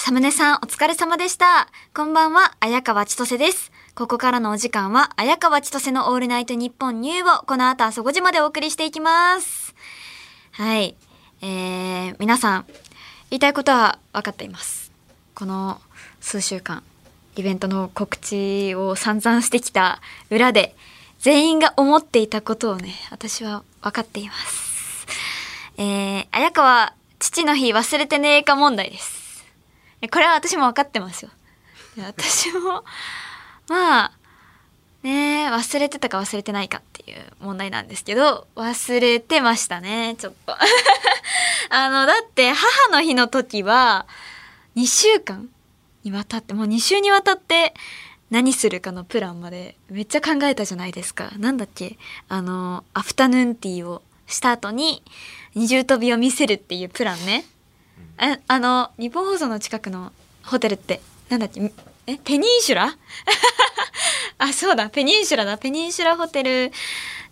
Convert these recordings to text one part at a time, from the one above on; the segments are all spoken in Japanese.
サムネさんお疲れ様でした。こんばんは、綾川千歳です。ここからのお時間は、綾川千歳のオールナイトニッポンニューをこの後朝5時までお送りしていきます。はい。えー、皆さん、言いたいことは分かっています。この数週間、イベントの告知を散々してきた裏で、全員が思っていたことをね、私は分かっています。えー、綾川、父の日忘れてねえか問題です。これは私も分かってますよ。私も、まあ、ね忘れてたか忘れてないかっていう問題なんですけど、忘れてましたね、ちょっと。あの、だって母の日の時は、2週間にわたって、もう2週にわたって何するかのプランまでめっちゃ考えたじゃないですか。なんだっけあの、アフタヌーンティーをした後に二重跳びを見せるっていうプランね。ああの日本放送の近くのホテルってなんだっけえペニンシュラ？あそうだペニンシュラだ。ペニンシュラホテル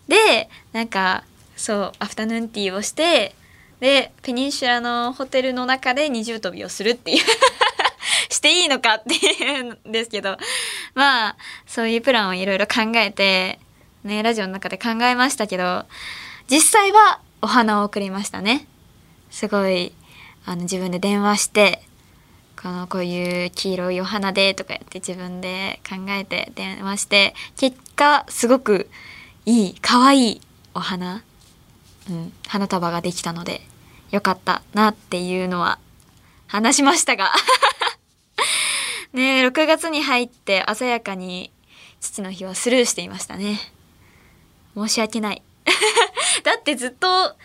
でなんかそうアフタヌーンティーをしてでペニンシュラのホテルの中で二重跳びをするっていう。していいのかっていうんですけど。まあそういうプランをいろいろ考えてねラジオの中で考えましたけど実際はお花を贈りましたね。すごいあの自分で電話してこのこういう黄色いお花でとかやって自分で考えて電話して結果すごくいい可愛いお花、うん、花束ができたのでよかったなっていうのは話しましたが。ね6月に入って鮮やかに父の日はスルーしていましたね。申し訳ない。だってずっと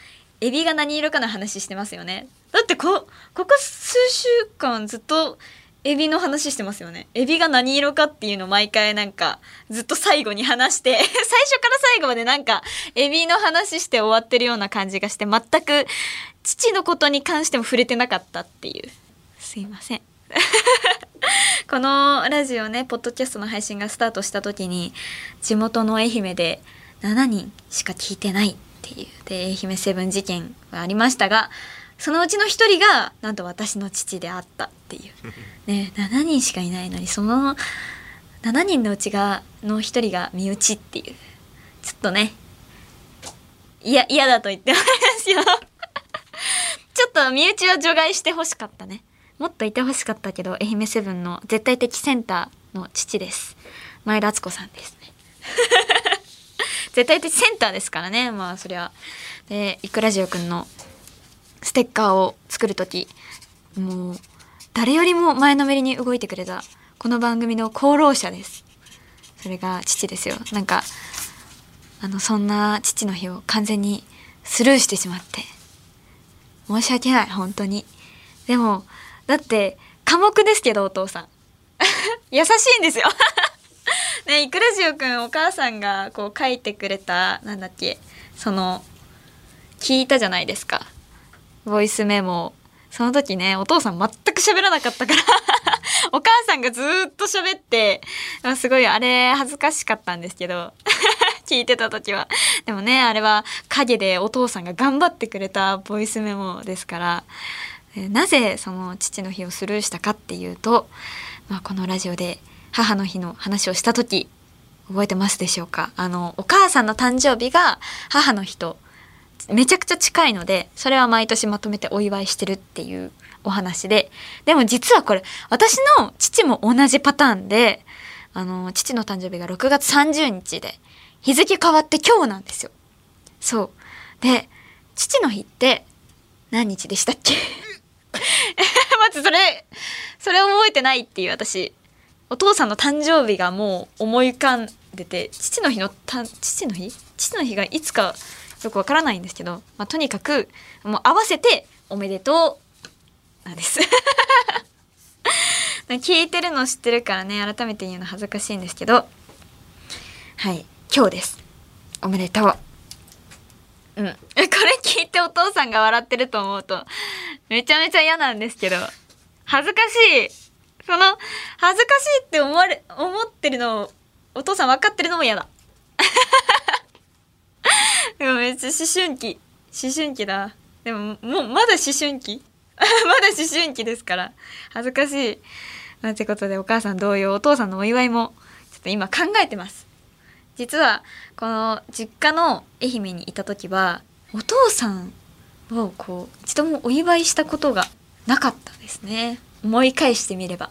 エビが何色かの話してますよね。だってこここ数週間ずっとエビの話してますよね。エビが何色かっていうの毎回なんかずっと最後に話して 最初から最後までなんかエビの話して終わってるような感じがして全く父のことに関しても触れてなかったっていう。すいません。このラジオねポッドキャストの配信がスタートした時に地元の愛媛で7人しか聞いてないっていう。で愛媛セブン事件がありましたがそのうちの一人がなんと私の父であったっていう。ね7人しかいないのにその7人のうちがの一人が身内っていう。ちょっとねいや嫌だと言ってますよちょっと身内は除外してほしかったね。もっといてほしかったけど愛媛セブンの絶対的センターの父です。前田敦子さんですね。絶対的センターですからね。まあそりゃ。でいくらジオくんのステッカーを作る時もう誰よりも前のめりに動いてくれたこの番組の功労者です。それが父ですよ。なんかあのそんな父の日を完全にスルーしてしまって。申し訳ない本当に。でもだって寡黙ですけどお父さん。優しいんですよ。ねいくらじおくんお母さんがこう書いてくれたなんだっけその聞いたじゃないですか。ボイスメモ。その時ねお父さん全く喋らなかったから お母さんがずっと喋ってすごいあれ恥ずかしかったんですけど 聞いてた時は。でもねあれは陰でお父さんが頑張ってくれたボイスメモですからなぜその父の日をスルーしたかっていうと、まあ、このラジオで母の日の話をした時覚えてますでしょうか？あのお母さんの誕生日が母の日とめちゃくちゃ近いのでそれは毎年まとめてお祝いしてるっていうお話で。でも実はこれ私の父も同じパターンであの父の誕生日が6月30日で日付変わって今日なんですよ。そう。で父の日って何日でしたっけ？まずそれそれ覚えてないっていう私。お父さんの誕生日がもう思い浮かんでて父の日のた父の日？父の日がいつかよくわからないんですけど、まあ、とにかくもう合わせておめでとうなんです。聞いてるの知ってるからね改めて言うの恥ずかしいんですけど。はい今日です。おめでとう。うん、これ聞いてお父さんが笑ってると思うとめちゃめちゃ嫌なんですけど。恥ずかしい。その恥ずかしいって思われ思ってるのをお父さん分かってるのも嫌だ。でもめっちゃ思春期。思春期だ。でももうまだ思春期？まだ思春期ですから。恥ずかしい。まあ、てことでお母さん同様お父さんのお祝いもちょっと今考えてます。実はこの実家の愛媛にいた時はお父さんをこう一度もお祝いしたことがなかったですね。思い返してみれば。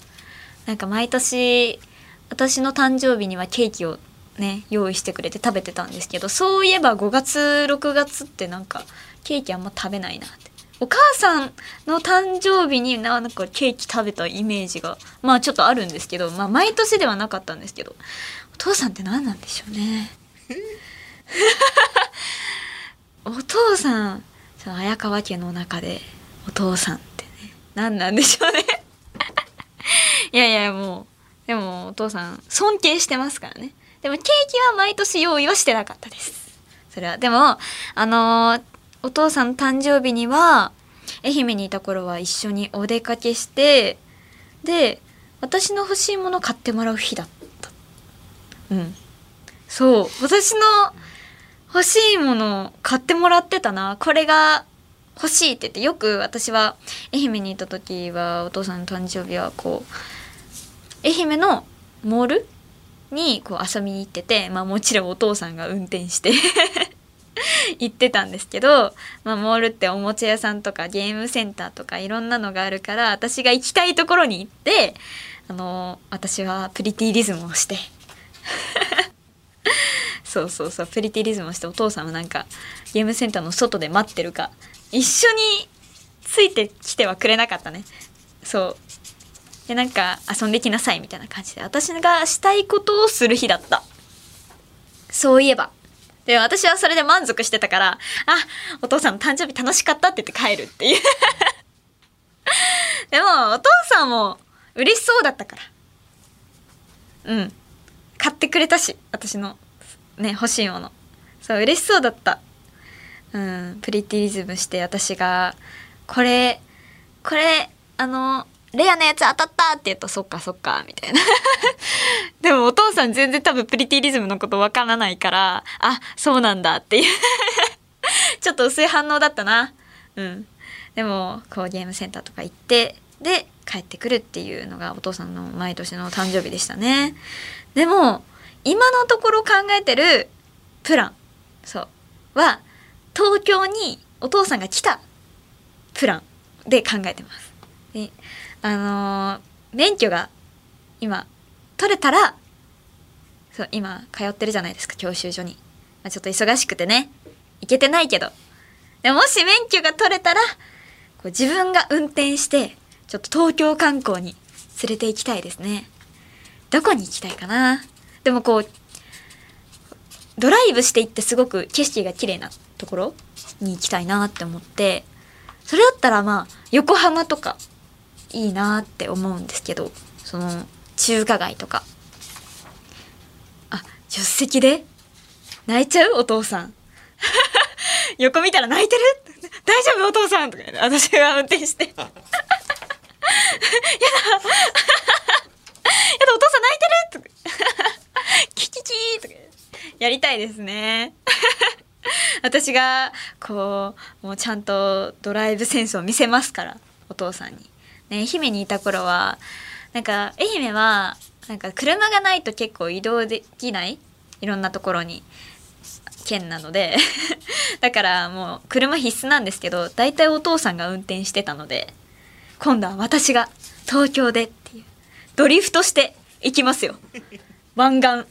なんか毎年私の誕生日にはケーキをね用意してくれて食べてたんですけどそういえば5月6月ってなんかケーキあんま食べないなって。お母さんの誕生日になんかケーキ食べたイメージがまあちょっとあるんですけどまあ毎年ではなかったんですけどお父さんって何なんでしょうね。お父さんその綾川家の中でお父さんってね何なんでしょうね。いやいやもうでもお父さん尊敬してますからねでもケーキは毎年用意はしてなかったです。それは。でもあのー、お父さんの誕生日には愛媛にいた頃は一緒にお出かけしてで私の欲しいもの買ってもらう日だった。うん。そう。私の欲しいもの買ってもらってたな。これが欲しいって言ってよく私は愛媛にいた時はお父さんの誕生日はこう愛媛のモールにこう遊びに行ってて、まあ、もちろんお父さんが運転して 行ってたんですけど、まあ、モールっておもちゃ屋さんとかゲームセンターとかいろんなのがあるから私が行きたいところに行ってあの私はプリティリズムをして。そうそうそうプリティリズムをしてお父さんはなんかゲームセンターの外で待ってるか一緒についてきてはくれなかったね。そう。でなんか遊んできなさいみたいな感じで私がしたいことをする日だった。そういえば。で私はそれで満足してたからあお父さんの誕生日楽しかったって言って帰るっていう。でもお父さんも嬉しそうだったから。うん。買ってくれたし私のね欲しいもの。そう嬉しそうだった。うん。プリティリズムして私がこれこれあのレアなやつ当たったって言うとそっかそっかみたいな。でもお父さん全然多分プリティリズムのことわからないからあそうなんだっていう。ちょっと薄い反応だったな。うん。でもこうゲームセンターとか行ってで帰ってくるっていうのがお父さんの毎年の誕生日でしたね。でも今のところ考えてるプランそうは東京にお父さんが来たプランで考えてます。であのー、免許が今取れたらそう今通ってるじゃないですか教習所に、まあ、ちょっと忙しくてね。行けてないけど。でもし免許が取れたらこう自分が運転してちょっと東京観光に連れて行きたいですね。どこに行きたいかな。でもこうドライブしていってすごく景色が綺麗なところに行きたいなって思ってそれだったらまあ横浜とかいいなって思うんですけどその中華街とか。あ助手席で？泣いちゃう？お父さん。横見たら泣いてる？大丈夫？お父さん？とか私が運転して。やだ。やだお父さん泣いてる？とかキキキとかやりたいですね。私がこうもうちゃんとドライブセンスを見せますからお父さんに。ね、愛媛にいた頃はなんか愛媛はなんか車がないと結構移動できないいろんなところに県なので。だからもう車必須なんですけど大体お父さんが運転してたので今度は私が東京でっていうドリフトして行きますよ。湾岸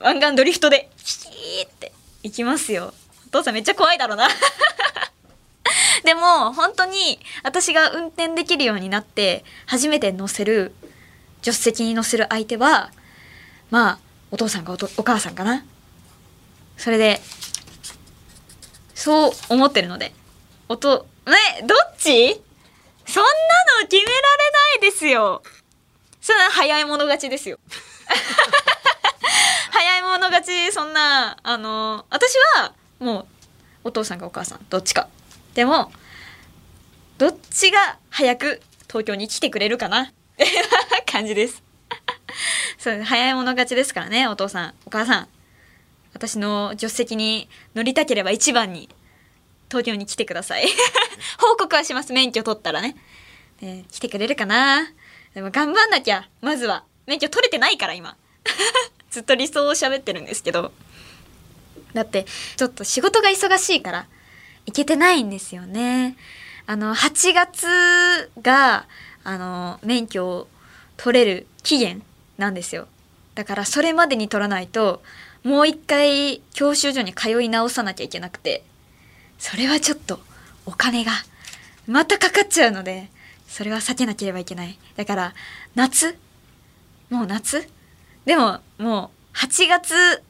湾岸ドリフトでキーって行きますよ。お父さんめっちゃ怖いだろうな。でも本当に私が運転できるようになって初めて乗せる助手席に乗せる相手はまあお父さんかおお母さんかな。それでそう思ってるので音ねどっち？そんなの決められないですよ。そんな早い者勝ちですよ。早い者勝ちそんなあの私はもうお父さんかお母さんどっちか。でもどっちが早く東京に来てくれるかな？っ て感じです。そう早い者勝ちですからねお父さん。お母さん。私の助手席に乗りたければ一番に東京に来てください。報告はします。免許取ったらね。で来てくれるかな？でも頑張んなきゃまずは。免許取れてないから今。ずっと理想を喋ってるんですけど。だってちょっと仕事が忙しいから行けてないんですよね。あの8月があの免許を取れる期限なんですよ。だからそれまでに取らないともう一回教習所に通い直さなきゃいけなくてそれはちょっとお金がまたかかっちゃうのでそれは避けなければいけない。だから夏？もう夏？でももう8月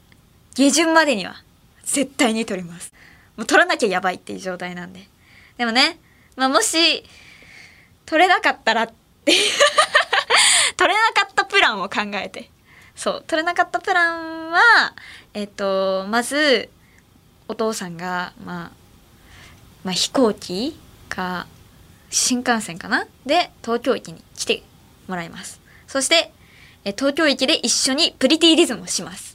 下旬までには絶対に取ります。もう取らなきゃやばいっていう状態なんで。でもね、まあ、もし取れなかったらって 取れなかったプランを考えて。そう取れなかったプランはえっとまずお父さんが、まあ、まあ飛行機か新幹線かな？で東京駅に来てもらいます。そして東京駅で一緒にプリティリズムをします。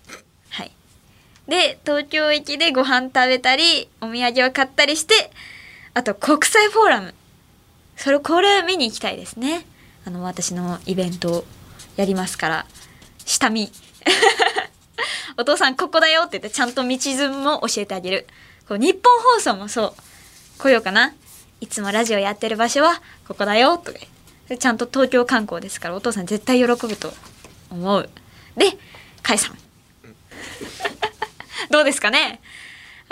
で東京駅でご飯食べたりお土産を買ったりしてあと国際フォーラム。それこれ見に行きたいですね。あの私のイベントをやりますから。下見。お父さんここだよって言ってちゃんと道順も教えてあげる。こう日本放送もそう。来ようかな。いつもラジオやってる場所はここだよとか。ちゃんと東京観光ですからお父さん絶対喜ぶと思う。で解散。どうですかね？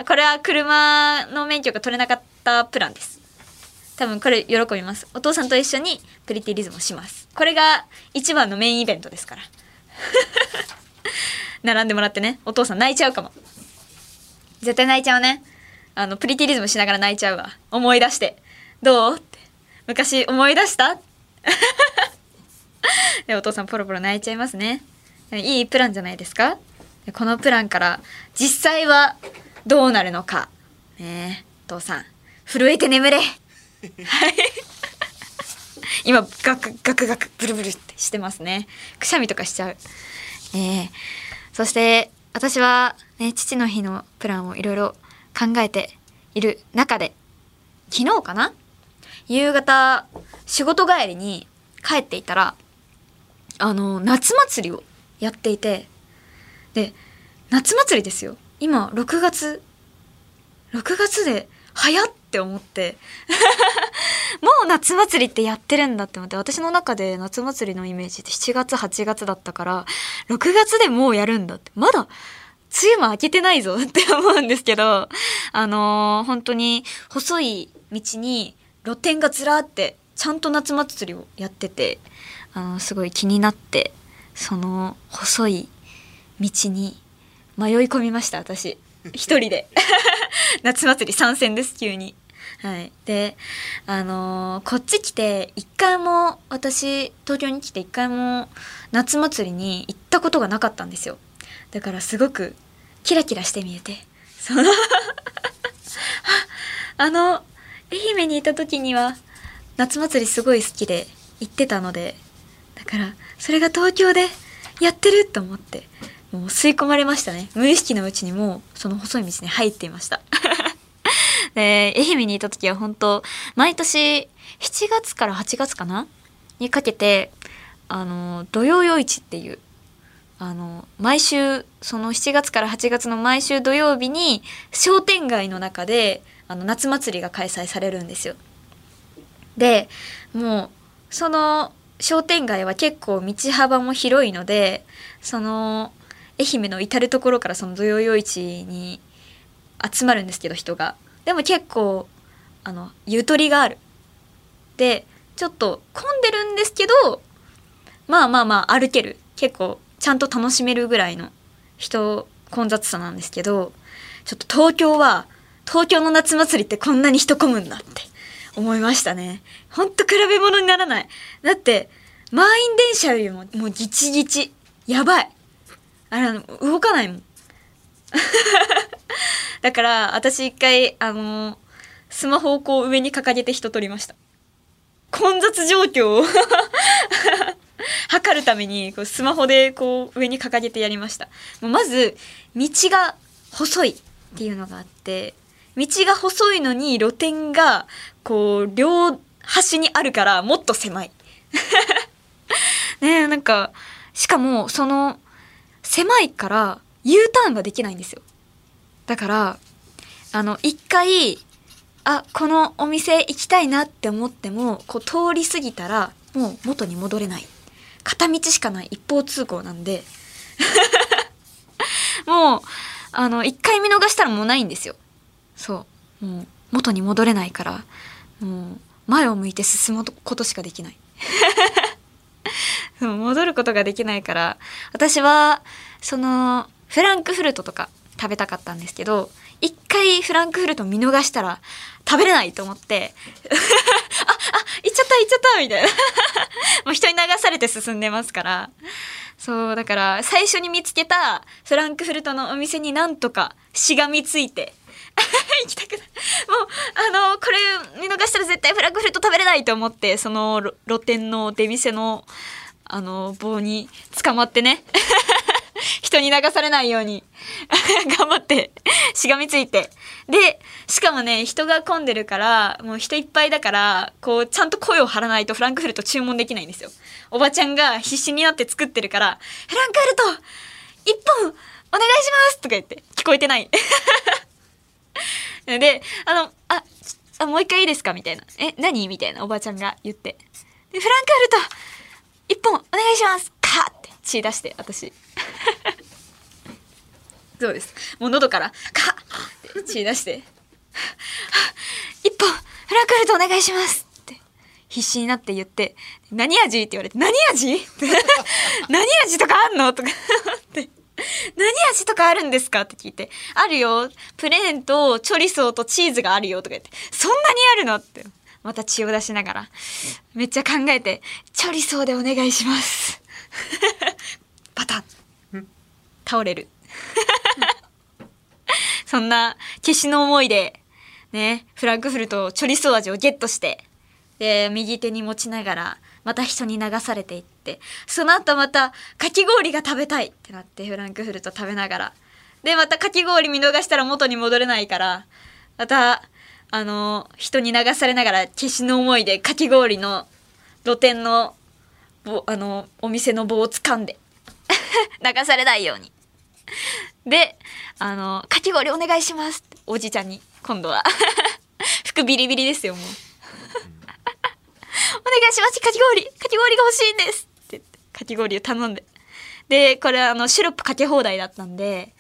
これは車の免許が取れなかったプランです。多分これ喜びます。お父さんと一緒にプリティリズムをします。これが一番のメインイベントですから。並んでもらってね。お父さん泣いちゃうかも。絶対泣いちゃうね。あのプリティリズムしながら泣いちゃうわ。思い出して。どう？って。昔思い出した？でお父さんポロポロ泣いちゃいますね。いいプランじゃないですか？このプランから実際はどうなるのか。ねお父さん。震えて眠れ。はい。今ガクガクガクブルブルってしてますね。くしゃみとかしちゃう。え。ー、そして私はね父の日のプランをいろいろ考えている中で昨日かな？夕方仕事帰りに帰っていたらあの夏祭りをやっていてで夏祭りですよ。今6月。6月で早って思って。もう夏祭りってやってるんだって思って。私の中で夏祭りのイメージって7月8月だったから6月でもうやるんだって。まだ梅雨も明けてないぞって思うんですけどあのー、本当に細い道に露店がずらってちゃんと夏祭りをやっててあのすごい気になってその細い道に迷い込みました私。一人で。夏祭り参戦です急に。はい、であのー、こっち来て一回も私東京に来て一回も夏祭りに行ったことがなかったんですよ。だからすごくキラキラして見えてその あの愛媛にいた時には夏祭りすごい好きで行ってたのでだからそれが東京でやってると思ってもう吸い込まれましたね。無意識のうちにもうその細い道に入っていました。で愛媛にいた時は本当毎年7月から8月かな？にかけてあの土曜夜市っていうあの毎週その7月から8月の毎週土曜日に商店街の中であの夏祭りが開催されるんですよ。でもうその商店街は結構道幅も広いのでその愛媛の至る所からその土曜夜市に集まるんですけど人が。でも結構あのゆとりがある。でちょっと混んでるんですけどまあまあまあ歩ける。結構ちゃんと楽しめるぐらいの人混雑さなんですけどちょっと東京は東京の夏祭りってこんなに人混むんだって思いましたね。ほんと比べ物にならない。だって満員電車よりももうギチギチ。やばい。あれ動かないもん だから私一回あのスマホをこう上に掲げて人撮りました。混雑状況を 測るためにこうスマホでこう上に掲げてやりました。もうまず道が細いっていうのがあって道が細いのに露店がこう両端にあるからもっと狭い。ねえなんかしかもその狭いから U ターンができないんですよ。だからあの一回あこのお店行きたいなって思ってもこう通り過ぎたらもう元に戻れない。片道しかない。一方通行なんで。もうあの一回見逃したらもうないんですよ。そう。もう元に戻れないから。もう前を向いて進むことしかできない。戻ることができないから私はそのフランクフルトとか食べたかったんですけど一回フランクフルト見逃したら食べれないと思って ああ行っちゃった行っちゃったみたいな。もう人に流されて進んでますから。そうだから最初に見つけたフランクフルトのお店になんとかしがみついて行きたくないもうあのこれ見逃したら絶対フランクフルト食べれないと思ってその露店の出店のあの棒に捕まってね。人に流されないように。頑張ってしがみついて。でしかもね人が混んでるからもう人いっぱいだからこうちゃんと声を張らないとフランクフルト注文できないんですよ。おばちゃんが必死になって作ってるから「フランクフルト1本お願いします!」とか言って。聞こえてない。であのああもう一回いいですか？みたいな「え何?」みたいなおばちゃんが言って。でフランクフルト1本お願いしますカって血出して私 そうですもう喉からカッって血出して「一本フランクフルトお願いします」って必死になって言って「何味?」って言われて「何味? 」何味とかあんの?」とかって「何味とかあるんですか?」って聞いて「あるよプレーンとチョリソーとチーズがあるよ」とか言って「そんなにあるの?」ってまた血を出しながらめっちゃ考えて「チョリソーでお願いします」パタン。倒れる。そんな決死の思いでねフランクフルトチョリソー味をゲットしてで右手に持ちながらまた人に流されていってその後またかき氷が食べたいってなってフランクフルト食べながら。でまたかき氷見逃したら元に戻れないからまたあの人に流されながら決死の思いでかき氷の露店のあのお店の棒を掴んで。流されないように。であの「かき氷お願いします」おじちゃんに。今度は。服ビリビリですよもう。お願いしますかき氷。かき氷が欲しいんですってって。かき氷を頼んで。でこれあのシロップかけ放題だったんで。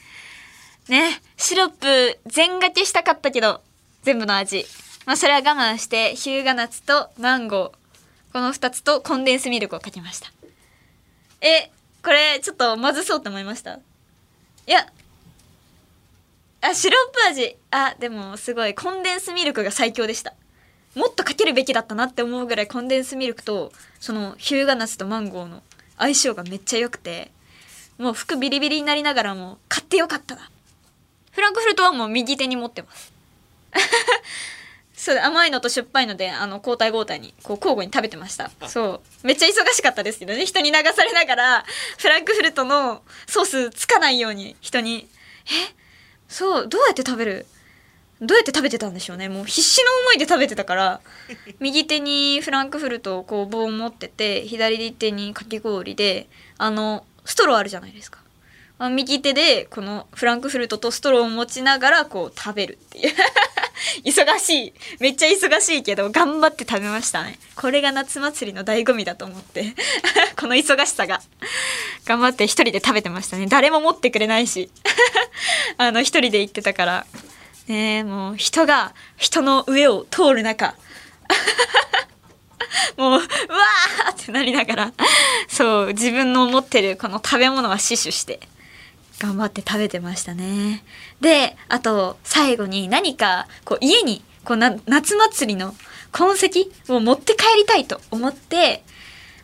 ねシロップ全がけしたかったけど全部の味。まあそれは我慢して日向夏とマンゴー。この2つとコンデンスミルクをかけました。えこれちょっとまずそうって思いました？いや。あシロップ味。あでもすごい。コンデンスミルクが最強でした。もっとかけるべきだったなって思うぐらいコンデンスミルクとその日向夏とマンゴーの相性がめっちゃ良くてもう服ビリビリになりながらも買ってよかったな。フランクフルトはもう右手に持ってます。そう甘いのとしょっぱいのであの交代交代にこう交互に食べてました。そう。めっちゃ忙しかったですけどね。人に流されながらフランクフルトのソースつかないように人に「え？そうどうやって食べる？どうやって食べてたんでしょうね。もう必死の思いで食べてたから 右手にフランクフルトをこう棒を持ってて左手にかき氷であのストローあるじゃないですか右手でこのフランクフルトとストローを持ちながらこう食べるっていう。忙しい。めっちゃ忙しいけど頑張って食べましたね。これが夏祭りの醍醐味だと思って。この忙しさが。頑張って一人で食べてましたね。誰も持ってくれないし。あの一人で行ってたから。ねもう人が人の上を通る中。もううわーってなりながら。そう自分の持ってるこの食べ物は死守して。頑張って食べてましたね。であと最後に何かこう家にこうな夏祭りの痕跡を持って帰りたいと思って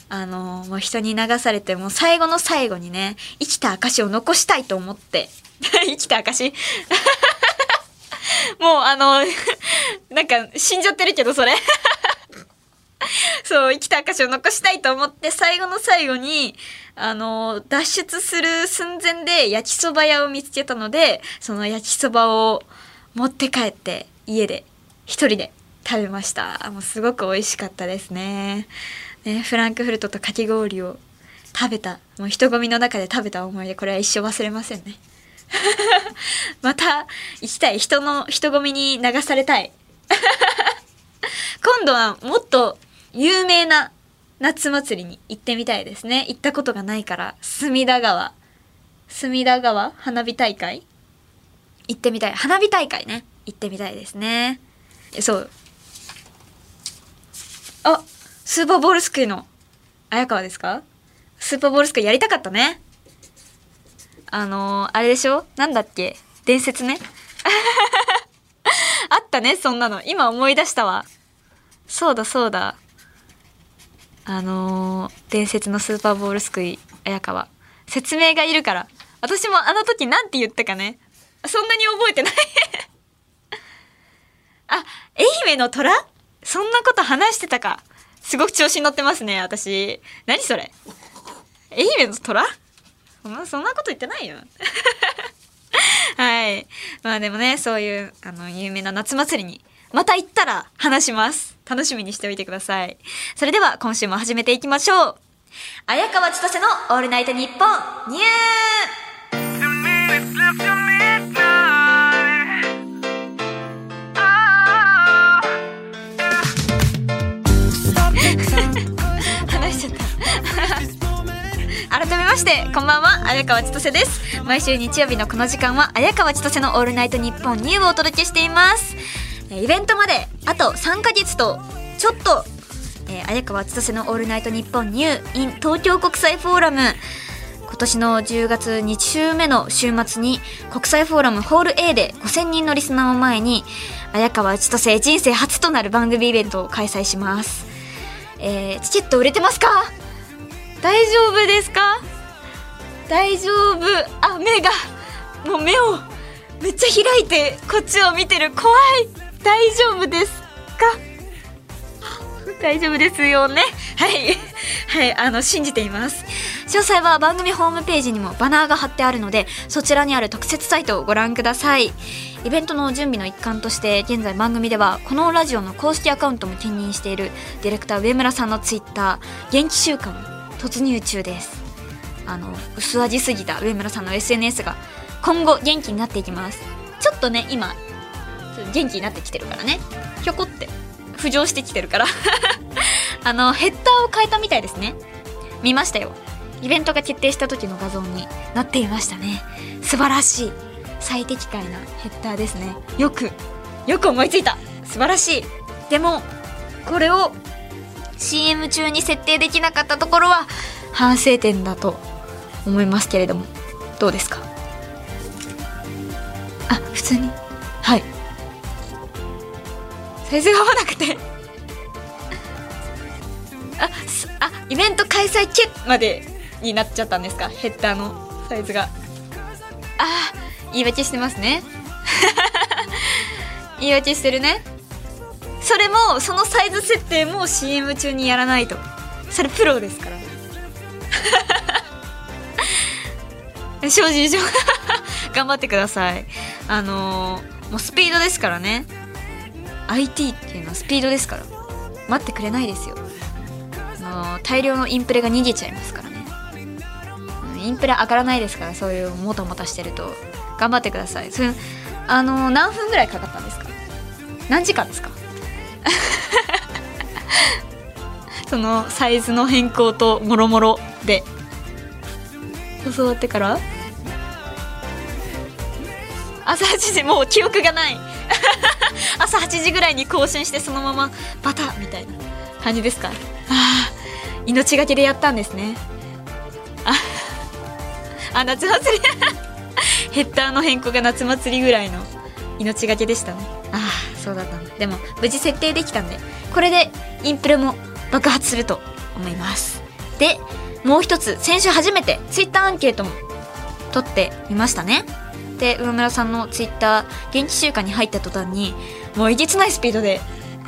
あのもう人に流されてもう最後の最後にね生きた証を残したいと思って 生きた証 もうあの なんか死んじゃってるけどそれ そう生きた証を残したいと思って最後の最後にあの脱出する寸前で焼きそば屋を見つけたのでその焼きそばを持って帰って家で一人で食べました。もうすごく美味しかったですね。ねフランクフルトとかき氷を食べた。もう人混みの中で食べた思い出これは一生忘れませんね。また行きたい人の人混みに流されたい。今度はもっと有名な夏祭りに行ってみたいですね。行ったことがないから隅田川隅田川花火大会？行ってみたい。花火大会ね。行ってみたいですね。そう。あスーパーボールすくいの綾川ですか？スーパーボールすくいやりたかったね。あのー、あれでしょ？なんだっけ？伝説ね。あったねそんなの。今思い出したわ。そうだそうだ。あのー、伝説のスーパーボールすくい綾川。説明がいるから。私もあの時なんて言ったかね。そんなに覚えてない。あ愛媛の虎？そんなこと話してたか。すごく調子に乗ってますね私。何それ？愛媛の虎？そんなそんなこと言ってないよ。はい。まあでもねそういうあの有名な夏祭りにまた行ったら話します。楽しみにしておいてください。それでは今週も始めていきましょう。綾川千歳の「オールナイトニッポン」ニュー改めましてこんばんは綾川千歳です毎週日曜日のこの時間は綾川千歳の「オールナイトニッポンニュー」をお届けしていますイベントまであと3ヶ月とちょっと、えー、綾川千歳の「オールナイトニッポンニュー in 東京国際フォーラム」今年の10月2週目の週末に国際フォーラムホール A で5000人のリスナーを前に綾川千歳人生初となる番組イベントを開催します、えー、チケット売れてますか？大丈夫ですか？大丈夫。あ目がもう目をめっちゃ開いてこっちを見てる。怖い。大丈夫ですか？大丈夫ですよね？はい。はいあの信じています。詳細は番組ホームページにもバナーが貼ってあるのでそちらにある特設サイトをご覧ください。イベントの準備の一環として現在番組ではこのラジオの公式アカウントも兼任しているディレクター上村さんのツイッター元気週間突入中です。あの薄味すぎた上村さんの SNS が今後元気になっていきます。ちょっとね今元気になってきてるからね。ひょこって。浮上してきてるから。あのヘッダーを変えたみたいですね。見ましたよ。イベントが決定した時の画像に。なっていましたね。素晴らしい。最適解なヘッダーですね。よくよく思いついた。素晴らしい。でもこれを CM 中に設定できなかったところは反省点だと思いますけれども。どうですか？あ普通に。はい。サイズが合わなくて。ああイベント開催決までになっちゃったんですか？ヘッダーのサイズが。あ言い訳してますね。言い訳してるね。それもそのサイズ設定も CM 中にやらないと。それプロですから。正直。頑張ってください。あのー、もうスピードですからね。IT っていうのはスピードですから。待ってくれないですよ。あの、大量のインプレが逃げちゃいますからね。インプレ上がらないですからそういうもたもたしてると。頑張ってください。それあの、何分ぐらいかかったんですか？何時間ですか？そのサイズの変更ともろもろで。教わってから？朝8時もう記憶がない。朝8時ぐらいに更新してそのままバタみたいな感じですか？ああ命がけでやったんですね。あ あ夏祭り。ヘッダーの変更が夏祭りぐらいの命がけでしたね。ああそうだったんだ。でも無事設定できたんでこれでインプレも爆発すると思います。でもう一つ先週初めてツイッターアンケートも取ってみましたね。で上村さんのツイッター元気週間に入った途端にもうえげつないスピードで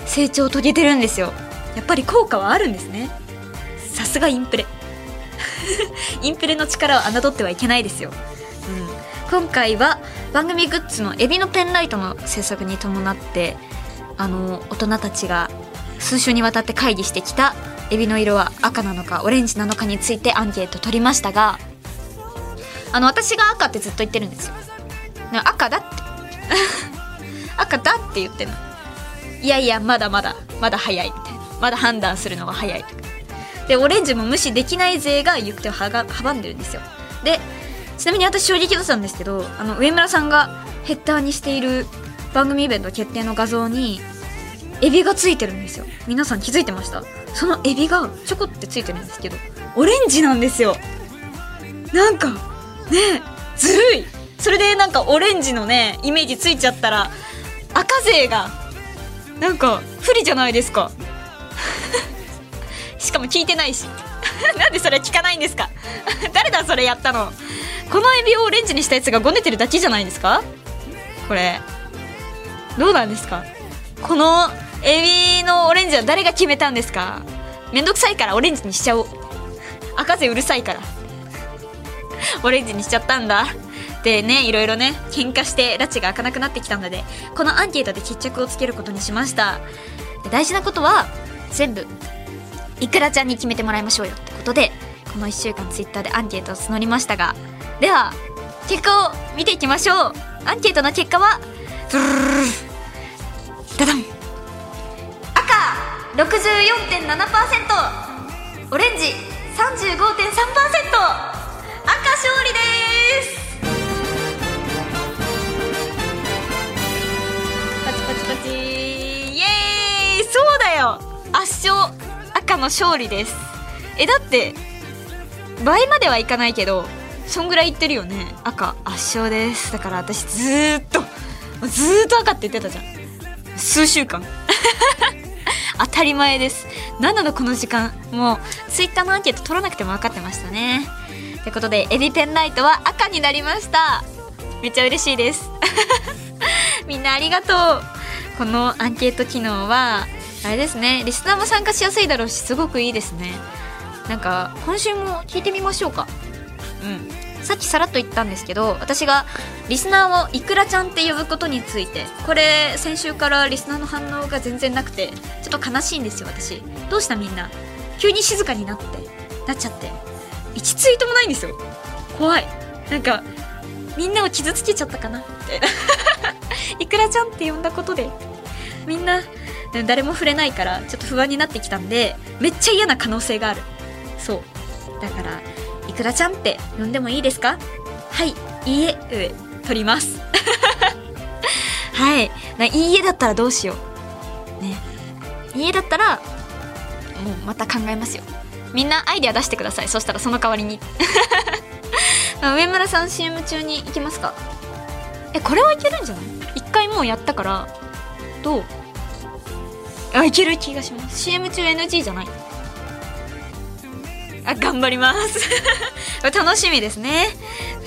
成長を遂げてるんですよ。やっぱり効果はあるんですね。さすがインプレ。インプレの力を侮ってはいけないですよ、うん、今回は番組グッズのエビのペンライトの制作に伴ってあの大人たちが数週にわたって会議してきたエビの色は赤なのかオレンジなのかについてアンケート取りましたがあの私が赤ってずっと言ってるんですよ。赤だって。赤だって言ってんの。いやいやまだまだまだ早いみたいな。まだ判断するのは早いとか。でオレンジも無視できない勢が行く手を阻んでるんですよ。でちなみに私衝撃だったんですけどあの上村さんがヘッダーにしている番組イベント決定の画像にエビがついてるんですよ。皆さん気づいてました？そのエビがちょこってついてるんですけどオレンジなんですよ。なんかねずるい。それでなんかオレンジのねイメージついちゃったら赤勢がなんか不利じゃないですか。しかも聞いてないし。なんでそれ聞かないんですか。誰だそれやったの。このエビをオレンジにしたやつがごねてるだけじゃないですか。これ。どうなんですか。このエビのオレンジは誰が決めたんですか。めんどくさいからオレンジにしちゃおう。赤瀬うるさいから。オレンジにしちゃったんだ。でねいろいろね喧嘩して拉致が開かなくなってきたのでこのアンケートで決着をつけることにしました。大事なことは全部いくらちゃんに決めてもらいましょうよってことでこの1週間ツイッターでアンケートを募りましたがでは結果を見ていきましょう。アンケートの結果はダダン赤64.7%オレンジ35.3%赤勝利ですパチパチイエーイ！そうだよ！圧勝赤の勝利です。えだって倍まではいかないけどそんぐらい言ってるよね。赤圧勝です。だから私ずーっとずーっと赤って言ってたじゃん。数週間。当たり前です。何なのこの時間。もうツイッターのアンケート取らなくても分かってましたね。ということでエビペンライトは赤になりました。めっちゃ嬉しいです。みんなありがとう。このアンケート機能はあれですねリスナーも参加しやすいだろうしすごくいいですね。なんか今週も聞いてみましょうか。うん。さっきさらっと言ったんですけど私がリスナーをいくらちゃんって呼ぶことについてこれ先週からリスナーの反応が全然なくてちょっと悲しいんですよ私。どうしたみんな？急に静かになってなっちゃって。1ツイートもないんですよ。怖い。なんかみんなを傷つけちゃったかなみたいないくらちゃんって呼んだことでみんな誰も触れないからちょっと不安になってきたんでめっちゃ嫌な可能性がある。そう。だからいくらちゃんって呼んでもいいですか？はいいいえ上取ります。はい。いいえだったらどうしよう。ね。いいえだったらもうまた考えますよ。みんなアイデア出してください。そしたらその代わりに。上村さん CM 中に行きますか？えこれはいけるんじゃない？一回もうやったからどう？あいける気がします。CM 中 NG じゃない。あ頑張ります。楽しみですね。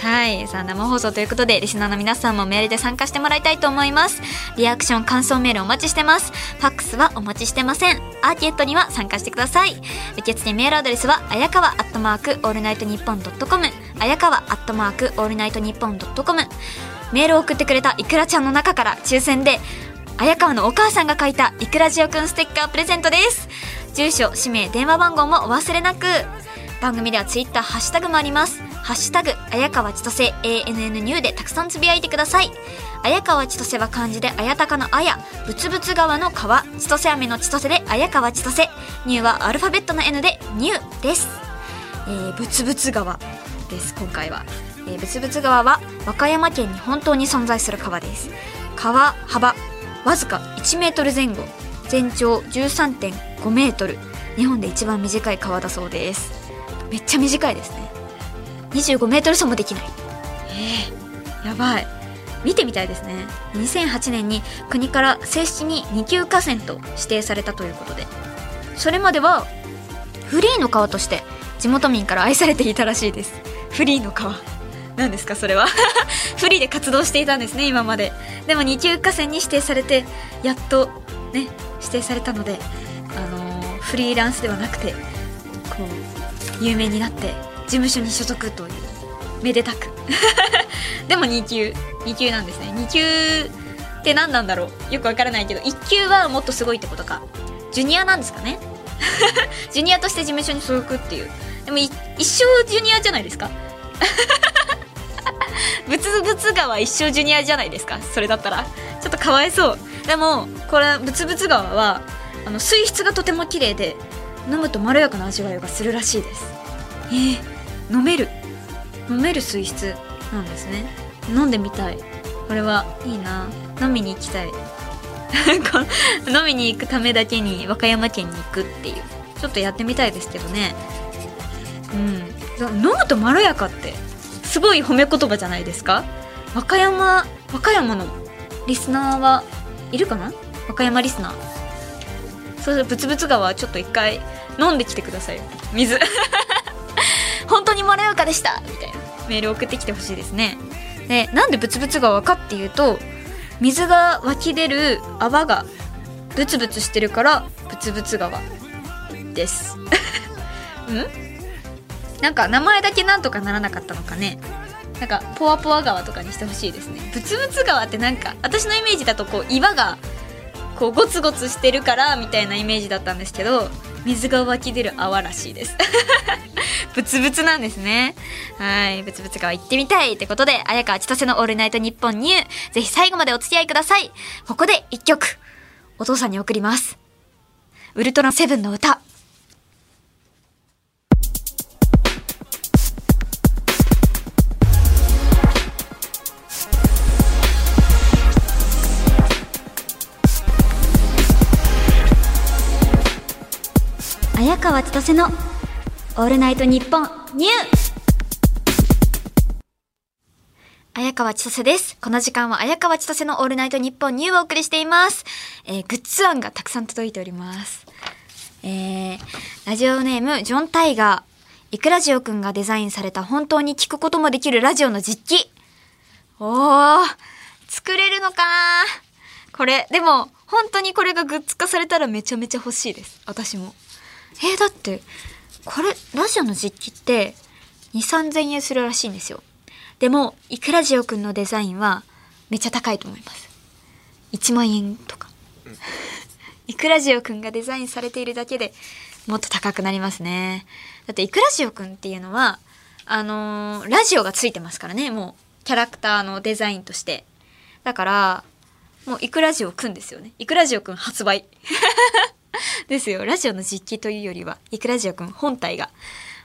はい。さあ生放送ということでリスナーの皆さんもメールで参加してもらいたいと思います。リアクション感想メールお待ちしてます。ファックスはお待ちしてません。アンケートには参加してください。受付メールアドレスはあやかわアットマークオールナイトニッポンドットコム。あやかわアットマークオールナイトニッポンドットコム。メールを送ってくれたいくらちゃんの中から抽選で綾川のお母さんが書いたいくらじおくんステッカープレゼントです。住所氏名電話番号もお忘れなく。番組ではツイッターハッシュタグもあります。ハッシュタグ綾川千歳 ANN ニューでたくさんつぶやいてください。綾川千歳は漢字で綾鷹の綾ぶつぶつ川の川千歳飴の千歳で綾川千歳ニューはアルファベットの N でニューです。えー、ぶつぶつ川です今回は、えー、ぶつぶつ川は和歌山県に本当に存在する川です。川幅わずか1メートル前後。全長13.5メートル。日本で一番短い川だそうです。めっちゃ短いですね。25メートル走もできない。えー、やばい。見てみたいですね。2008年に国から正式に2級河川と指定されたということで。それまではフリーの川として地元民から愛されていたらしいです。フリーの川。何ですかそれは？フリーで活動していたんですね今まで。でも2級河川に指定されてやっとね指定されたのであのー、フリーランスではなくてこう有名になって事務所に所属というめでたく。でも2級2級なんですね。2級って何なんだろう？よくわからないけど1級はもっとすごいってことか。ジュニアなんですかね？ジュニアとして事務所に所属っていう。でも一生ジュニアじゃないですか？ブツブツ川一生ジュニアじゃないですかそれだったら。ちょっとかわいそう。でもこれブツブツ川はあの水質がとても綺麗で飲むとまろやかな味わいがするらしいです。えー、飲める。飲める水質なんですね。飲んでみたい。これはいいな。飲みに行きたい。飲みに行くためだけに和歌山県に行くっていう。ちょっとやってみたいですけどね。うん。飲むとまろやかって。すごい褒め言葉じゃないですか？和歌山和歌山のリスナーはいるかな？和歌山リスナー。そうブツブツ川ちょっと一回飲んできてください。水。本当にまろやかでした。みたいな。メール送ってきてほしいですね。でなんでブツブツ川かっていうと水が湧き出る泡がブツブツしてるからブツブツ川です。ん？なんか名前だけなんとかならなかったのかね。なんかポワポワ川とかにしてほしいですね。ブツブツ川ってなんか私のイメージだとこう岩がこうゴツゴツしてるからみたいなイメージだったんですけど水が湧き出る泡らしいです。ブツブツなんですね。はい。ブツブツ川行ってみたいってことで綾川千歳の「オールナイトニッポンニュー」ぜひ最後までお付き合いください。ここで一曲お父さんに送ります。ウルトラセブンの歌。綾川千歳の「オールナイトニッポンニュー」綾川千歳です。この時間は綾川千歳のオールナイトニッポンニューをお送りしています。えー、グッズ案がたくさん届いております。えー、ラジオネーム、ジョン・タイガー。イクラジオくんがデザインされた本当に聞くこともできるラジオの実機。おー、作れるのかなこれ、でも、本当にこれがグッズ化されたらめちゃめちゃ欲しいです。私も。えー、だって、これ、ラジオの実機って、2、3000円するらしいんですよ。でも、イクラジオくんのデザインは、めっちゃ高いと思います。1万円とか。イクラジオくんがデザインされているだけでもっと高くなりますね。だってイクラジオくんっていうのは、あのーラジオがついてますからね、もう、キャラクターのデザインとして。だから、もうイクラジオくんですよね。イクラジオくん発売。ですよ。ラジオの実機というよりは、イクラジオくん本体が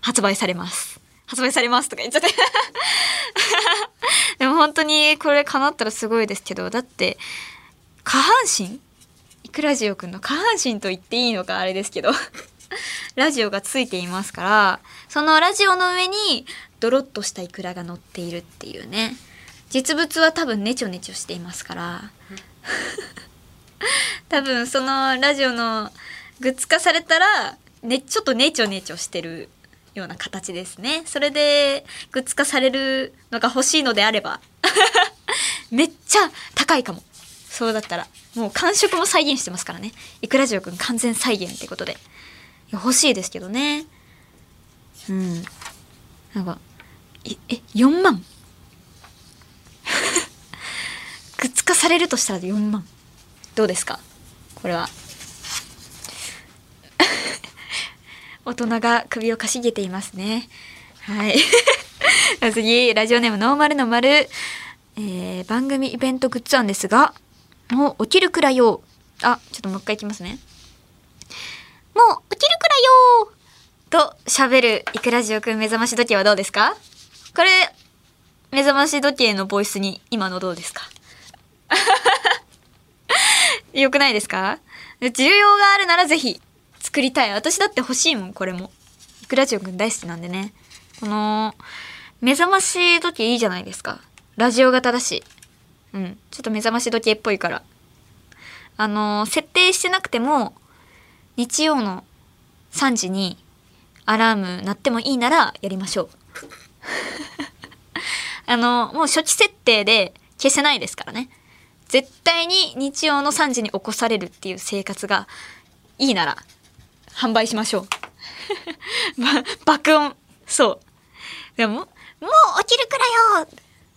発売されます。発売されますとか言っちゃって。でも本当にこれ叶ったらすごいですけど、だって、下半身？イクラジオくんの下半身と言っていいのかあれですけど。ラジオがついていますから、そのラジオの上にドロッとしたイクラが乗っているっていうね。実物は多分ネチョネチョしていますから。多分そのラジオのグッズ化されたら、ね、ちょっとネチョネチョしてるような形ですね。それでグッズ化されるのが欲しいのであれば、めっちゃ高いかも。そうだったら。もう感触も再現してますからね。イクラジオくん完全再現ってことで。いや欲しいですけどね。うん。なんか、いえ、4万 グッズ化されるとしたら4万。どうですか？これは。大人が首をかしげていますね。はい。次、ラジオネームノーマルの丸。えー、番組イベントグッズ案ですが、もう起きるくらいよ。あ、ちょっともう一回いきますね。もう起きるくらいよと喋るイクラジオくん目覚まし時計はどうですか？これ、目覚まし時計のボイスに今のどうですか？よくないですか？需要があるならぜひ作りたい。私だって欲しいもん、これも。イクラジオくん大好きなんでね。この、目覚まし時計いいじゃないですか。ラジオ型だし。うん。ちょっと目覚まし時計っぽいから。あの設定してなくても、日曜の3時にアラーム鳴ってもいいならやりましょう。あの、もう初期設定で消せないですからね。絶対に日曜の3時に起こされるっていう生活がいいなら販売しましょう。爆音。そう。でも、もう起きるくらよ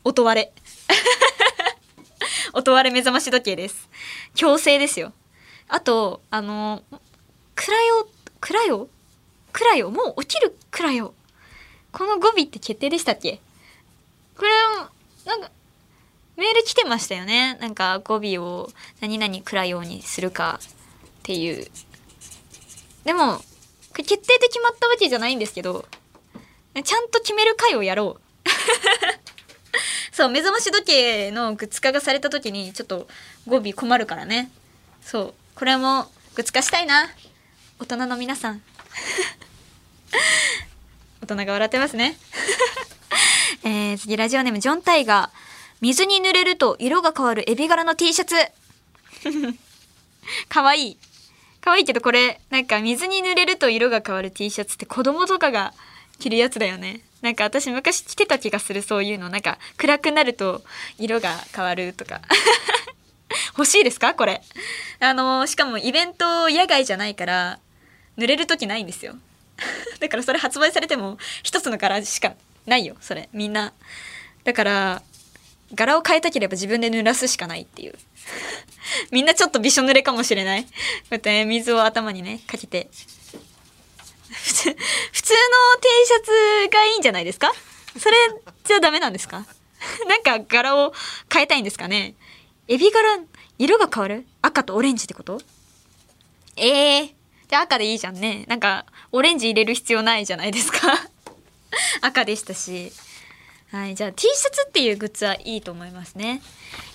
音割れ。音割れ目覚まし時計です。強制ですよ。あと、あの、くらよ、くらよ？くらよ？もう起きるくらよ。この語尾って決定でしたっけ？これ、なんか、メール来てましたよね。なんか語尾を何々くらようにするかっていう。でも、決定で決まったわけじゃないんですけど、ちゃんと決める回をやろう。そう、目覚まし時計のグッズ化がされた時にちょっと語尾困るからね。そう。これもグッズ化したいな。大人の皆さん。大人が笑ってますね。えー、次ラジオネームジョン・タイガー。水に濡れると色が変わるエビ柄の T シャツ。かわいい。かわいいけどこれ、なんか水に濡れると色が変わる T シャツって子供とかが着るやつだよね。なんか私昔着てた気がするそういうの。なんか暗くなると色が変わるとか。欲しいですか？これ。あのしかもイベント野外じゃないから、濡れる時ないんですよ。だからそれ発売されても一つの柄しかないよ、それ。みんな。だから、柄を変えたければ自分で濡らすしかないっていう。みんなちょっとびしょ濡れかもしれない。こうやってね、水を頭にね、かけて。普通、普通の T シャツがいいんじゃないですか？それじゃダメなんですか？なんか柄を変えたいんですかね？エビ柄、色が変わる？赤とオレンジってこと？ええー。じゃあ赤でいいじゃんね。なんか、オレンジ入れる必要ないじゃないですか。赤でしたし。はい。じゃあ T シャツっていうグッズはいいと思いますね。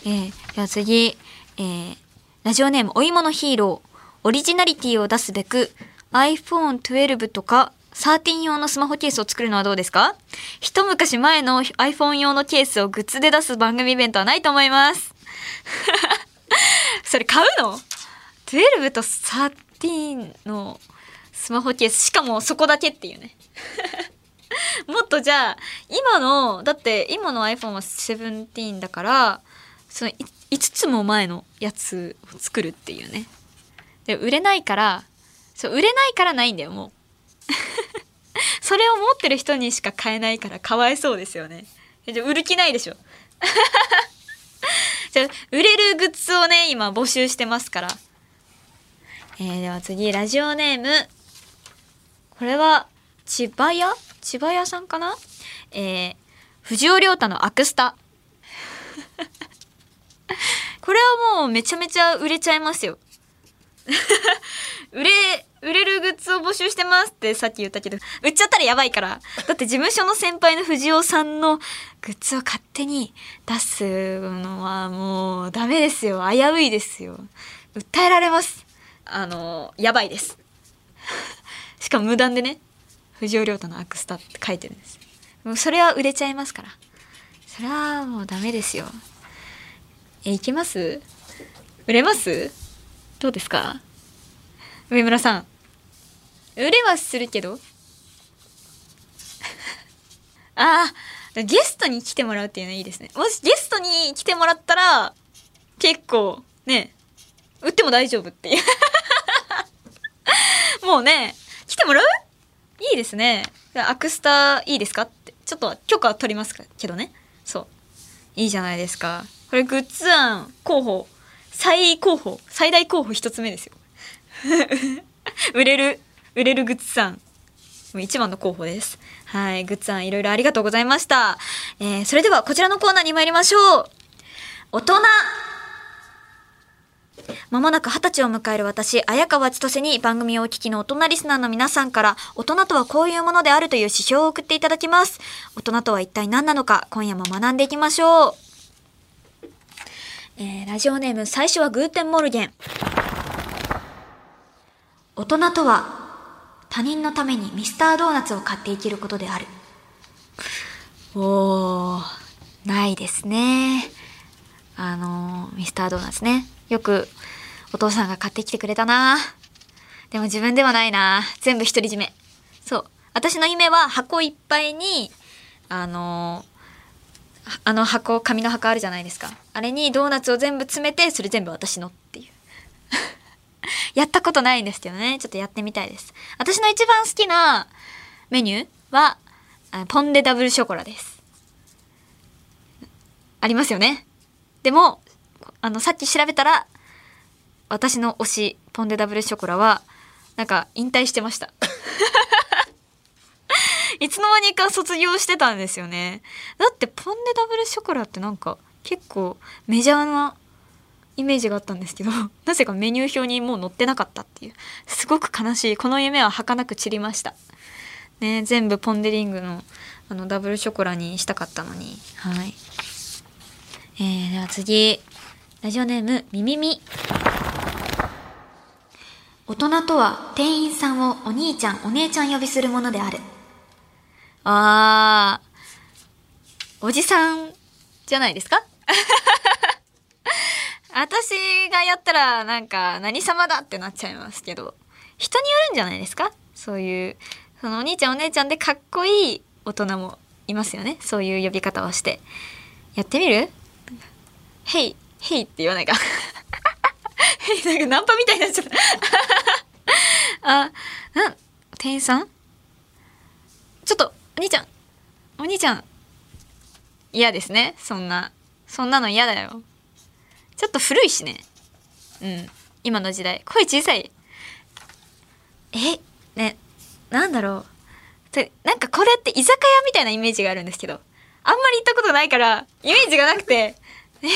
えー、じゃあ次、えー、ラジオネームお芋のヒーロー。オリジナリティを出すべく iPhone12 とか13用のスマホケースを作るのはどうですか？一昔前の iPhone 用のケースをグッズで出す番組イベントはないと思います。それ買うの ?12 と13のスマホケースしかもそこだけっていうねもっとじゃあ今のだって今の iPhone は17だからその5つも前のやつを作るっていうね。で売れないからそう売れないからないんだよもう。それを持ってる人にしか買えないからかわいそうですよね。じゃ売る気ないでしょ。じゃ売れるグッズをね今募集してますから。えー、では次ラジオネーム。これは千葉屋千葉屋さんかな？えー、藤尾亮太のアクスタ。これはもうめちゃめちゃ売れちゃいますよ。売れ売れるグッズを募集してますってさっき言ったけど。売っちゃったらやばいから。だって事務所の先輩の藤尾さんのグッズを勝手に出すのはもうダメですよ。危ういですよ。訴えられます。あのやばいです。しかも無断でね。藤尾亮太のアクスタって書いてるんです。もうそれは売れちゃいますから。それはもうダメですよ。えいきます？売れます？どうですか？上村さん。売れはするけど。ああゲストに来てもらうっていうのはいいですね。もしゲストに来てもらったら結構ね売っても大丈夫っていう。もうね来てもらう？いいですね。アクスターいいですか？ってちょっと許可取りますけどね。そう。いいじゃないですか。これグッズ案候補最候補最大候補一つ目ですよ。売れる売れるグッズ案。一番の候補です。はいグッズ案いろいろありがとうございました、えー、それではこちらのコーナーに参りましょう。大人まもなく二十歳を迎える私、綾川千歳に番組をお聞きの大人リスナーの皆さんから、大人とはこういうものであるという指標を送っていただきます。大人とは一体何なのか、今夜も学んでいきましょう。えー、ラジオネーム、最初はグーテンモルゲン。大人とは、他人のためにミスタードーナツを買って生きることである。おー、ないですね。あのミスタードーナツね。よくお父さんが買ってきてくれたな。でも自分ではないな。全部独り占め。そう。私の夢は箱いっぱいにあのあの箱紙の箱あるじゃないですか。あれにドーナツを全部詰めてそれ全部私のっていう。やったことないんですけどね。ちょっとやってみたいです。私の一番好きなメニューはポンデダブルショコラです。ありますよね。でも、あの、さっき調べたら、私の推し、ポンデダブルショコラは、なんか、引退してました。いつの間にか卒業してたんですよね。だって、ポンデダブルショコラってなんか、結構メジャーなイメージがあったんですけど、なぜかメニュー表にもう載ってなかったっていう。すごく悲しい。この夢は儚く散りました。ね、全部ポンデリングのあのダブルショコラにしたかったのに。はい。えー、では次。ラジオネーム、みみみ。大人とは店員さんをお兄ちゃん、お姉ちゃん呼びするものである。あー、おじさんじゃないですか？私がやったらなんか何様だってなっちゃいますけど、人によるんじゃないですか？そういう、そのお兄ちゃんお姉ちゃんでかっこいい大人もいますよね？そういう呼び方をして。やってみる？ヘイ、ヘイって言わないか。ヘイ、なんかナンパみたいになっちゃった。あ、な、店員さん？ちょっと、お兄ちゃん、お兄ちゃん、嫌ですね。そんな、そんなの嫌だよ。ちょっと古いしね。うん。今の時代。声小さい。え、ね、なんだろう。なんかこれって居酒屋みたいなイメージがあるんですけど、あんまり行ったことないから、イメージがなくて、え？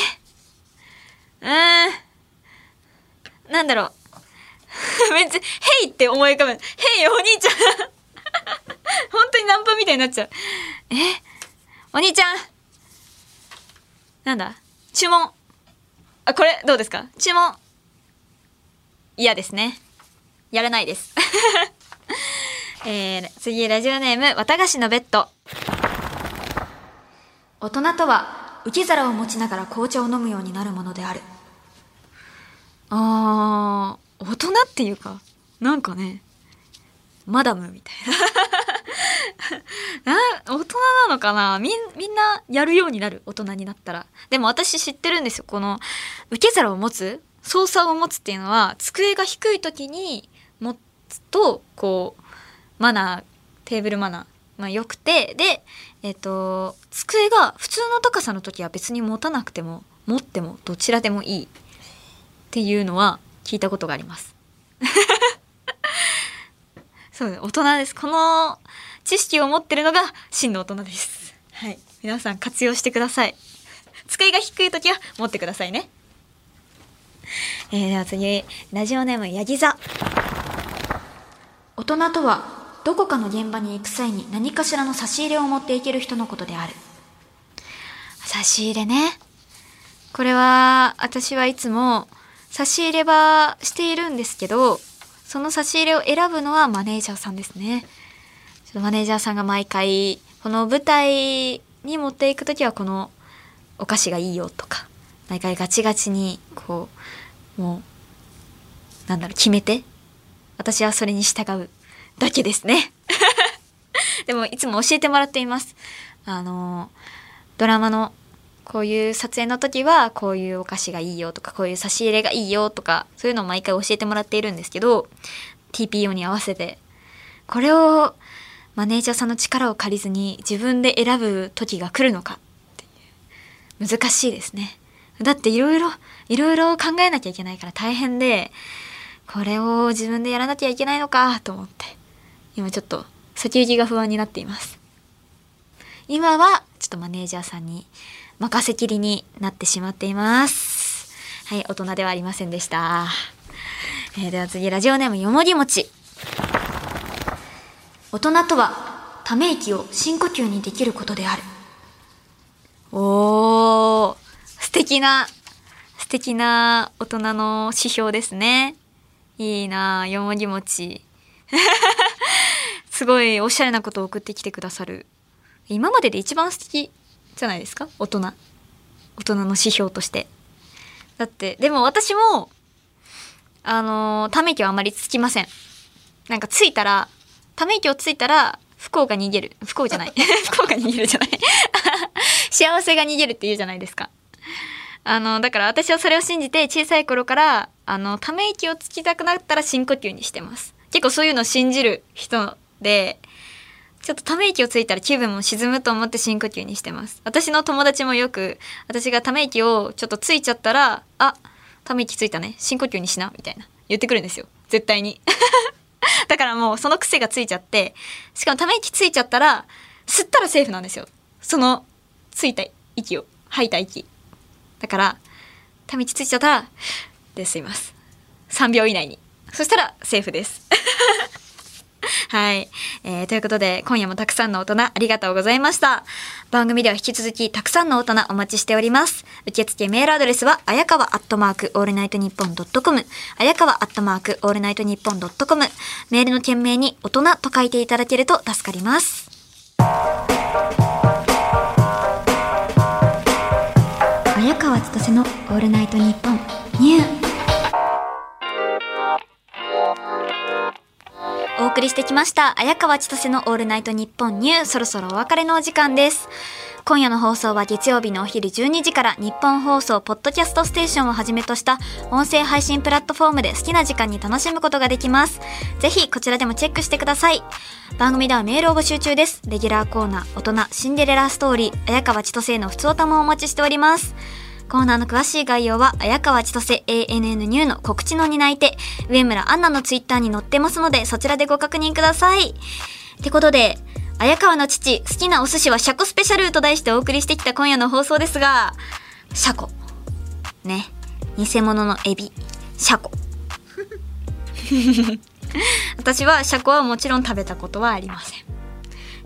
ーん。なんだろう。別に、ヘイって思い浮かぶ。ヘイお兄ちゃん 本当にナンパみたいになっちゃう。え？お兄ちゃんなんだ？注文。あ、これどうですか？注文。嫌ですね。やらないです。えー、次、ラジオネーム、綿菓子のベッド。大人とは受け皿を持ちながら紅茶を飲むようになるものであるあー大人っていうかなんかねマダムみたい な。大人なのかな？みみんなやるようになる大人になったら。でも私知ってるんですよ。この受け皿を持つ操作を持つっていうのは机が低い時に持つとこうマナーテーブルマナーまあ、良くてで、えっ、ー、と机が普通の高さの時は別に持たなくても持ってもどちらでもいい。っていうのは聞いたことがあります。そう大人です。この知識を持ってるのが真の大人です。はい、皆さん活用してください。机が低い時は持ってくださいね。えー、では次ラジオネームヤギ座。大人とはどこかの現場に行く際に何かしらの差し入れを持っていける人のことである。差し入れね。これは、私はいつも差し入れはしているんですけど、その差し入れを選ぶのはマネージャーさんですね。ちょっとマネージャーさんが毎回、この舞台に持っていく時はこのお菓子がいいよとか、毎回ガチガチに、こう、もう、なんだろう、決めて、私はそれに従うだけですね。でもいつも教えてもらっています。あの、ドラマのこういう撮影の時はこういうお菓子がいいよとかこういう差し入れがいいよとかそういうのを毎回教えてもらっているんですけど TPO に合わせてこれをマネージャーさんの力を借りずに自分で選ぶ時が来るのかって難しいですねだっていろいろいろいろ考えなきゃいけないから大変でこれを自分でやらなきゃいけないのかと思って今ちょっと先行きが不安になっています。今はちょっとマネージャーさんに任せきりになってしまっています。はい、大人ではありませんでした。えー、では次、ラジオネームよもぎもち。大人とは、ため息を深呼吸にできることである。おー、素敵な、素敵な大人の指標ですね。いいなよもぎもち。すごいおしゃれなことを送ってきてくださる今までで一番素敵じゃないですか？大人。大人の指標として。だってでも私もあのため息はあまりつきません。なんかついたらため息をついたら不幸が逃げる。不幸じゃない。不幸が逃げるじゃない。幸せが逃げるって言うじゃないですか。あのだから私はそれを信じて小さい頃からあのため息をつきたくなったら深呼吸にしてます。結構そういうのを信じる人でちょっとため息をついたら気分も沈むと思って深呼吸にしてます。私の友達もよく、私がため息をちょっとついちゃったら、あ、ため息ついたね。深呼吸にしな。みたいな。言ってくるんですよ。絶対に。だからもうその癖がついちゃって、しかもため息ついちゃったら、吸ったらセーフなんですよ。その、ついた息を、吐いた息。だから、ため息ついちゃったら、で吸います。3秒以内に。そしたらセーフです。はい、えーということで今夜もたくさんの大人ありがとうございました。番組では引き続きたくさんの大人お待ちしております。受付メールアドレスはあやかわアットマークオールナイトニッポンドットコム。あやかわアットマークオールナイトニッポンドットコム。メールの件名に大人と書いていただけると助かります。綾川千歳のオールナイトニッポンニュー。お送りしてきました綾川千歳のオールナイトニッポンニューそろそろお別れのお時間です。今夜の放送は月曜日のお昼12時からニッポン放送ポッドキャストステーションをはじめとした音声配信プラットフォームで好きな時間に楽しむことができます。ぜひこちらでもチェックしてください。番組ではメールを募集中です。レギュラーコーナー大人シンデレラストーリー綾川千歳への普通歌もお待ちしております。コーナーの詳しい概要は、綾川千歳 ANN ニューの告知の担い手、上村アンナのツイッターに載ってますので、そちらでご確認ください。ってことで、綾川の父、好きなお寿司はシャコスペシャルと題してお送りしてきた今夜の放送ですが、シャコ。ね。偽物のエビ。シャコ。私はシャコはもちろん食べたことはありません。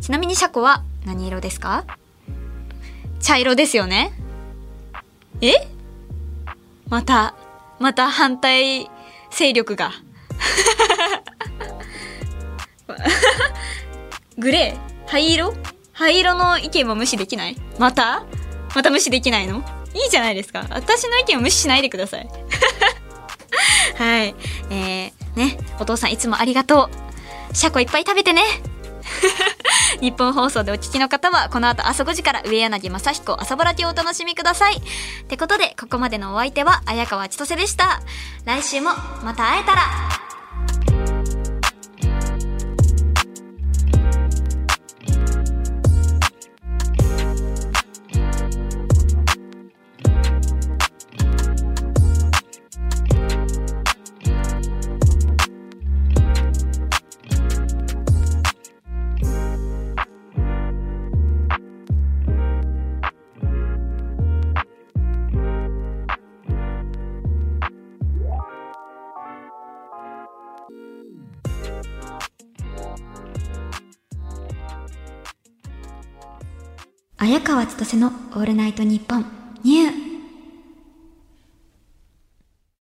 ちなみにシャコは何色ですか？茶色ですよねえ？また、また反対勢力が。グレー灰色？灰色の意見も無視できない？また？また無視できないの？いいじゃないですか。私の意見を無視しないでください。はい。えー、ね、お父さんいつもありがとう。シャコいっぱい食べてね。日本放送でお聞きの方はこの後朝5時から上柳正彦朝ぼらきをお楽しみください。ってことでここまでのお相手は綾川千歳でした。来週もまた会えたら。早川千歳のオールナイトニッポンニュー。